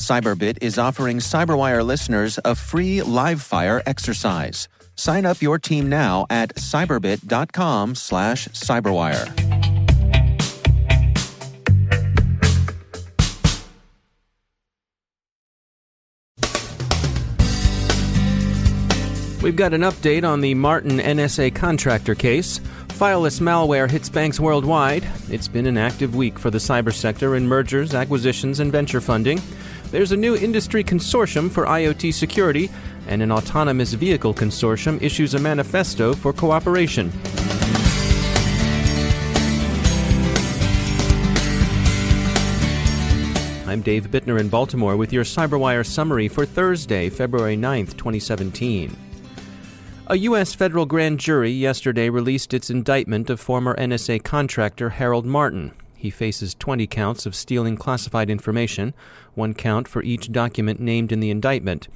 Cyberbit is offering Cyberwire listeners a free live fire exercise. Sign up your team now at cyberbit.com slash cyberwire. We've got an update on the Martin NSA contractor case. Fileless malware hits banks worldwide. It's been an active week for the cyber sector in mergers, acquisitions, and venture funding. There's a new industry consortium for IoT security, and an autonomous vehicle consortium issues a manifesto for cooperation. I'm Dave Bittner in Baltimore with your CyberWire summary for Thursday, February 9th, 2017. A U.S. federal grand jury yesterday released its indictment of former NSA contractor Harold Martin. He faces 20 counts of stealing classified information, one count for each document named in the indictment.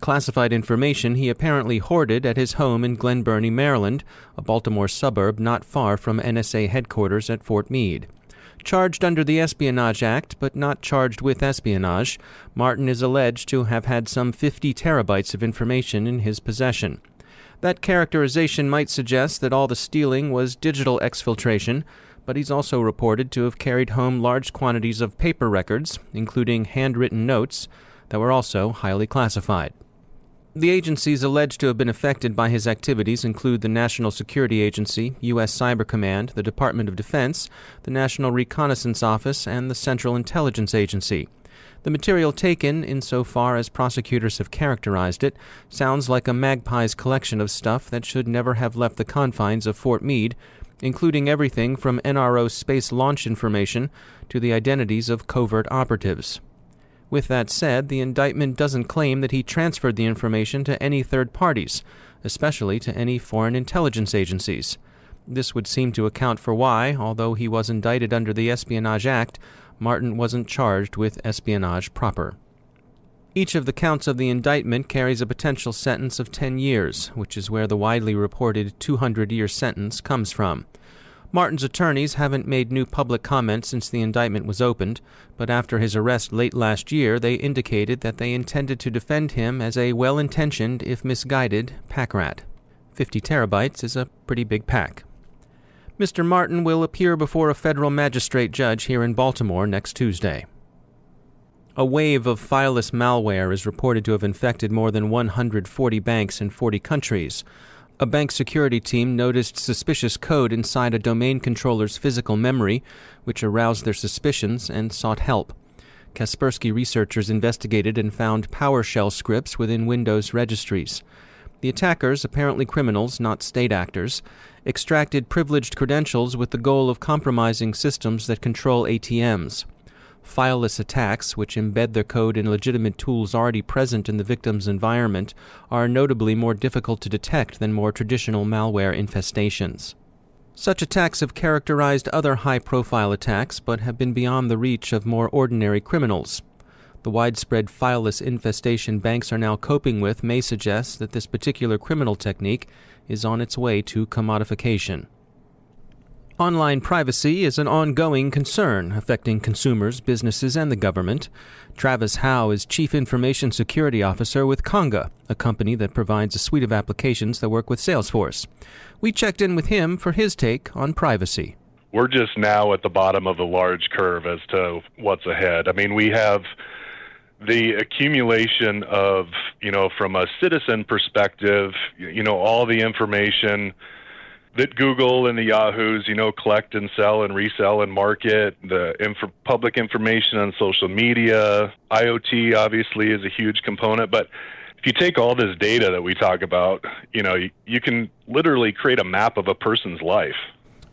Classified information he apparently hoarded at his home in Glen Burnie, Maryland, a Baltimore suburb not far from NSA headquarters at Fort Meade. Charged under the Espionage Act, but not charged with espionage, Martin is alleged to have had some 50 terabytes of information in his possession. That characterization might suggest that all the stealing was digital exfiltration, but he's also reported to have carried home large quantities of paper records, including handwritten notes, that were also highly classified. The agencies alleged to have been affected by his activities include the National Security Agency, U.S. Cyber Command, the Department of Defense, the National Reconnaissance Office, and the Central Intelligence Agency. The material taken, insofar as prosecutors have characterized it, sounds like a magpie's collection of stuff that should never have left the confines of Fort Meade, including everything from NRO space launch information to the identities of covert operatives. With that said, the indictment doesn't claim that he transferred the information to any third parties, especially to any foreign intelligence agencies. This would seem to account for why, although he was indicted under the Espionage Act, Martin wasn't charged with espionage proper. Each of the counts of the indictment carries a potential sentence of 10 years, which is where the widely reported 200 year sentence comes from. Martin's attorneys haven't made new public comments since the indictment was opened, but after his arrest late last year, they indicated that they intended to defend him as a well intentioned, if misguided, pack rat. 50 terabytes is a pretty big pack. Mr. Martin will appear before a federal magistrate judge here in Baltimore next Tuesday. A wave of fileless malware is reported to have infected more than 140 banks in 40 countries. A bank security team noticed suspicious code inside a domain controller's physical memory, which aroused their suspicions and sought help. Kaspersky researchers investigated and found PowerShell scripts within Windows registries. The attackers, apparently criminals, not state actors, extracted privileged credentials with the goal of compromising systems that control ATMs. Fileless attacks, which embed their code in legitimate tools already present in the victim's environment, are notably more difficult to detect than more traditional malware infestations. Such attacks have characterized other high profile attacks, but have been beyond the reach of more ordinary criminals. The widespread fileless infestation banks are now coping with may suggest that this particular criminal technique is on its way to commodification. Online privacy is an ongoing concern affecting consumers, businesses, and the government. Travis Howe is Chief Information Security Officer with Conga, a company that provides a suite of applications that work with Salesforce. We checked in with him for his take on privacy. We're just now at the bottom of the large curve as to what's ahead. I mean, we have the accumulation of, you know, from a citizen perspective, you know, all the information that Google and the Yahoos, you know, collect and sell and resell and market, the inf- public information on social media, IoT obviously is a huge component, but if you take all this data that we talk about, you know, you, you can literally create a map of a person's life.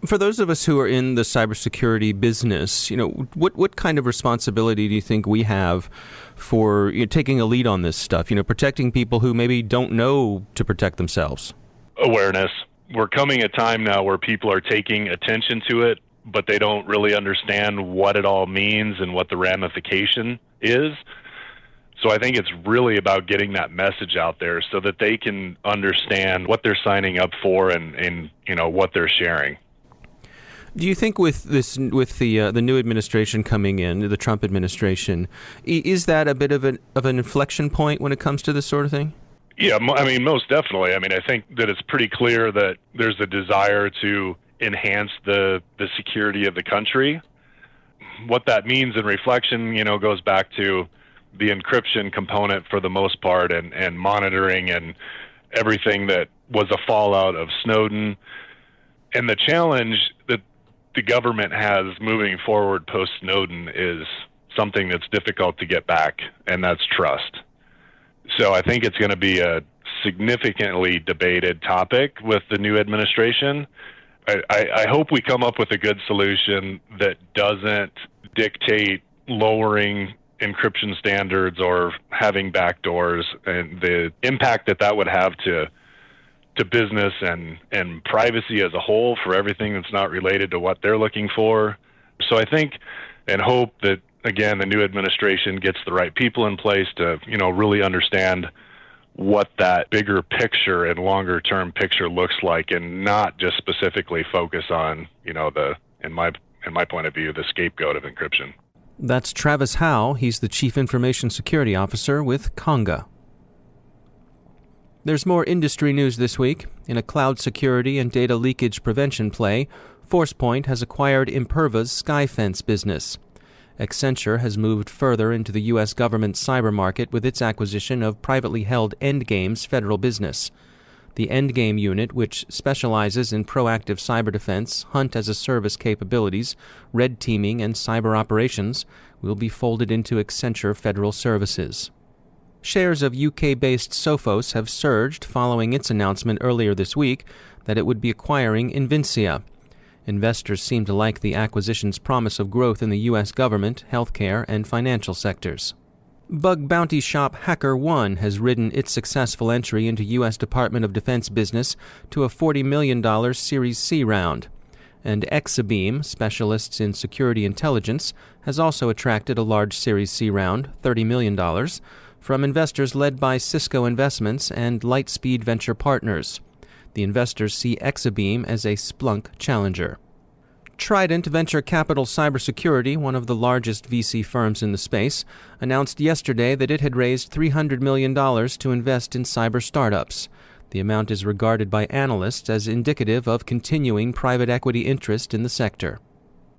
For those of us who are in the cybersecurity business, you know, what what kind of responsibility do you think we have for you know, taking a lead on this stuff? You know, protecting people who maybe don't know to protect themselves. Awareness. We're coming a time now where people are taking attention to it, but they don't really understand what it all means and what the ramification is. So I think it's really about getting that message out there so that they can understand what they're signing up for and, and you know what they're sharing. Do you think with this, with the uh, the new administration coming in, the Trump administration, is that a bit of an of an inflection point when it comes to this sort of thing? Yeah, I mean, most definitely. I mean, I think that it's pretty clear that there's a desire to enhance the the security of the country. What that means in reflection, you know, goes back to the encryption component for the most part, and and monitoring and everything that was a fallout of Snowden. And the challenge that the government has moving forward post Snowden is something that's difficult to get back, and that's trust. So I think it's going to be a significantly debated topic with the new administration. I, I, hope we come up with a good solution that doesn't dictate lowering encryption standards or having backdoors and the impact that that would have to to business and and privacy as a whole for everything that's not related to what they're looking for. So I think and hope that again the new administration gets the right people in place to you know really understand what that bigger picture and longer term picture looks like and not just specifically focus on you know the in my in my point of view the scapegoat of encryption. That's Travis Howe. He's the Chief Information Security Officer with Conga. There's more industry news this week. In a cloud security and data leakage prevention play, ForcePoint has acquired Imperva's Skyfence business. Accenture has moved further into the U.S. government cyber market with its acquisition of privately held Endgame's federal business. The Endgame unit, which specializes in proactive cyber defense, hunt as a service capabilities, red teaming, and cyber operations, will be folded into Accenture Federal Services. Shares of UK based Sophos have surged following its announcement earlier this week that it would be acquiring Invincea. Investors seem to like the acquisition's promise of growth in the U.S. government, healthcare, and financial sectors. Bug bounty shop Hacker One has ridden its successful entry into U.S. Department of Defense business to a $40 million Series C round. And Exabeam, specialists in security intelligence, has also attracted a large Series C round, $30 million, from investors led by Cisco Investments and Lightspeed Venture Partners. The investors see Exabeam as a Splunk challenger. Trident Venture Capital Cybersecurity, one of the largest VC firms in the space, announced yesterday that it had raised $300 million to invest in cyber startups. The amount is regarded by analysts as indicative of continuing private equity interest in the sector.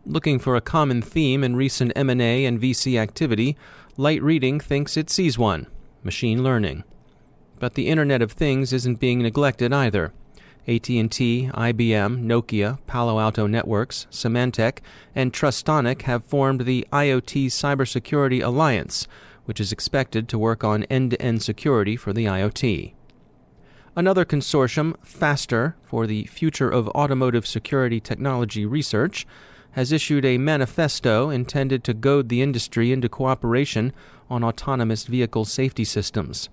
Looking for a common theme in recent M&A and VC activity, Light Reading thinks it sees one machine learning. But the Internet of Things isn't being neglected either. AT&T, IBM, Nokia, Palo Alto Networks, Symantec, and Trustonic have formed the IoT Cybersecurity Alliance, which is expected to work on end-to-end security for the IoT. Another consortium, FASTER, for the Future of Automotive Security Technology Research, has issued a manifesto intended to goad the industry into cooperation on autonomous vehicle safety systems.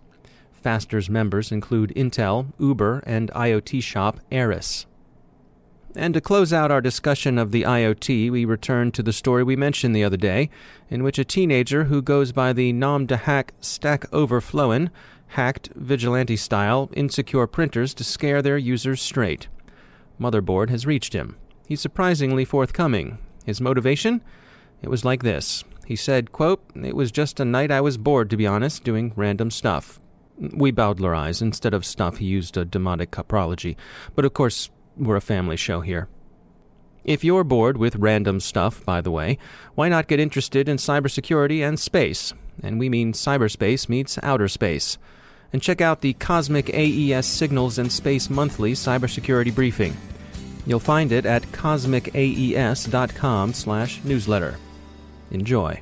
FASTER's members include Intel, Uber, and IoT shop Aeris. And to close out our discussion of the IoT, we return to the story we mentioned the other day, in which a teenager who goes by the nom de hack Stack Overflowin hacked, vigilante style, insecure printers to scare their users straight. Motherboard has reached him. He's surprisingly forthcoming. His motivation? It was like this. He said, quote, It was just a night I was bored, to be honest, doing random stuff. We Bowdlerize. Instead of stuff, he used a demotic coprology. But of course, we're a family show here. If you're bored with random stuff, by the way, why not get interested in cybersecurity and space? And we mean cyberspace meets outer space. And check out the Cosmic AES Signals and Space Monthly Cybersecurity Briefing. You'll find it at cosmicaes.com slash newsletter. Enjoy.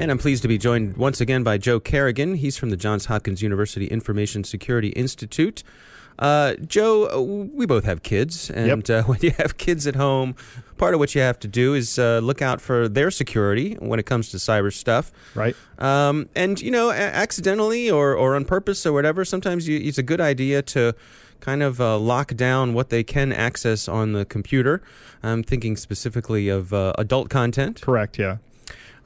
And I'm pleased to be joined once again by Joe Carrigan. He's from the Johns Hopkins University Information Security Institute. Uh, Joe, we both have kids, and Yep. uh, when you have kids at home, part of what you have to do is uh, look out for their security when it comes to cyber stuff. right? Um, and you know, a- accidentally or, or on purpose or whatever, sometimes you, it's a good idea to kind of uh, lock down what they can access on the computer. I'm thinking specifically of uh, adult content. Correct. Yeah.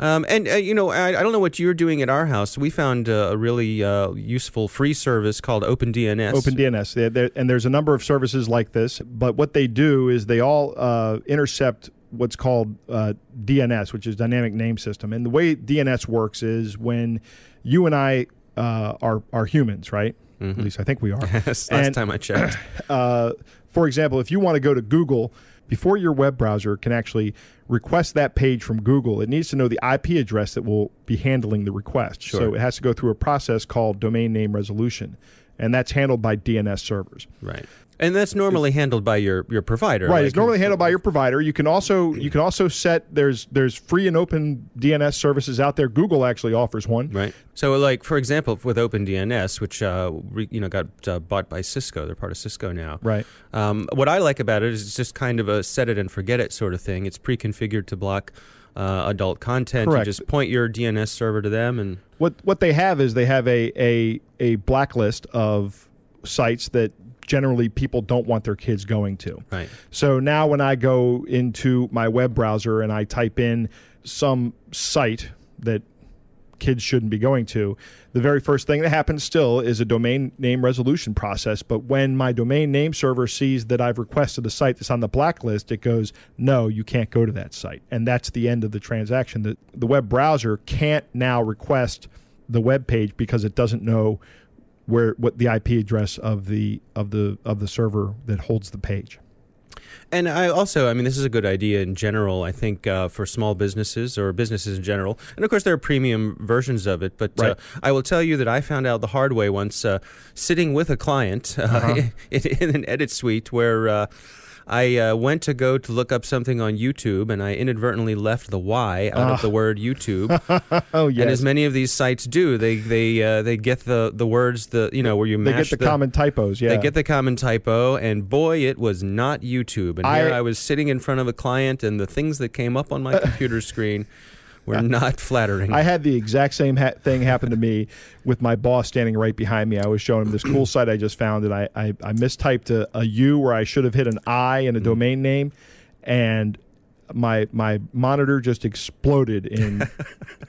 Um, and uh, you know, I, I don't know what you're doing at our house. We found uh, a really uh, useful free service called OpenDNS. OpenDNS, There- there- and there's a number of services like this. But what they do is they all uh, intercept what's called uh, DNS, which is Dynamic Name System. And the way DNS works is when you and I uh, are are humans, right? At least I think we are. Yes, last And- time I checked. uh, for example, if you want to go to Google, before your web browser can actually request that page from Google, it needs to know the IP address that will be handling the request. So it has to go through a process called domain name resolution, and that's handled by DNS servers. right. And that's normally handled by your, your provider. Right, like- it's normally handled by your provider. You can also you can also set there's there's free and open DNS services out there. Google actually offers one. Right. So, like for example, with OpenDNS, which uh, re, you know got uh, bought by Cisco, they're part of Cisco now. Right. Um, what I like about it is it's just kind of a set it and forget it sort of thing. It's pre-configured to block uh, adult content. Correct. You just point your DNS server to them, and What what they have is they have a a a blacklist of sites that generally people don't want their kids going to. right. So now when I go into my web browser and I type in some site that kids shouldn't be going to, the very first thing that happens still is a domain name resolution process. But when my domain name server sees that I've requested a site that's on the blacklist, it goes, no, you can't go to that site. And that's the end of the transaction. The, the web browser can't now request the web page because it doesn't know where what the IP address of the of the of the server that holds the page. And I also, I mean, this is a good idea in general. I think uh, for small businesses or businesses in general, and of course there are premium versions of it. But uh, I will tell you that I found out the hard way once, uh, sitting with a client uh, Uh-huh. in, in an edit suite where. Uh, I uh, went to go to look up something on YouTube, and I inadvertently left the Y out of the word YouTube. Oh yes. And as many of these sites do, they they uh, they get the, the words the you know where you they get the, common typos. Yeah. they get the common typo, and boy, it was not YouTube. And here I- I was sitting in front of a client, and the things that came up on my computer screen were not flattering. I had the exact same ha- thing happen to me with my boss standing right behind me. I was showing him this cool site I just found, and I, I, I mistyped a, a U where I should have hit an I Mm. in a domain name. and my my monitor just exploded in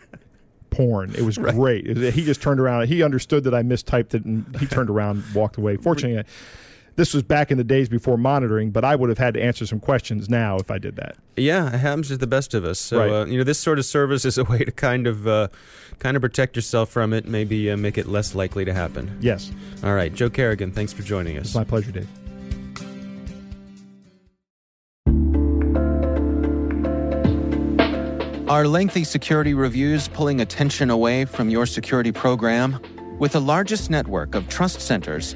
porn. It was great. It was- he just turned around. He understood that I mistyped it, and he turned around, walked away. Fortunately, this was back in the days before monitoring, but I would have had to answer some questions now if I did that. Yeah, it happens to the best of us. So Right. uh, you know, this sort of service is a way to kind of uh, kind of protect yourself from it. Maybe uh, make it less likely to happen. Yes, All right, Joe Carrigan, thanks for joining us. it's my pleasure, Dave. Are lengthy security reviews pulling attention away from your security program? With the largest network of trust centers,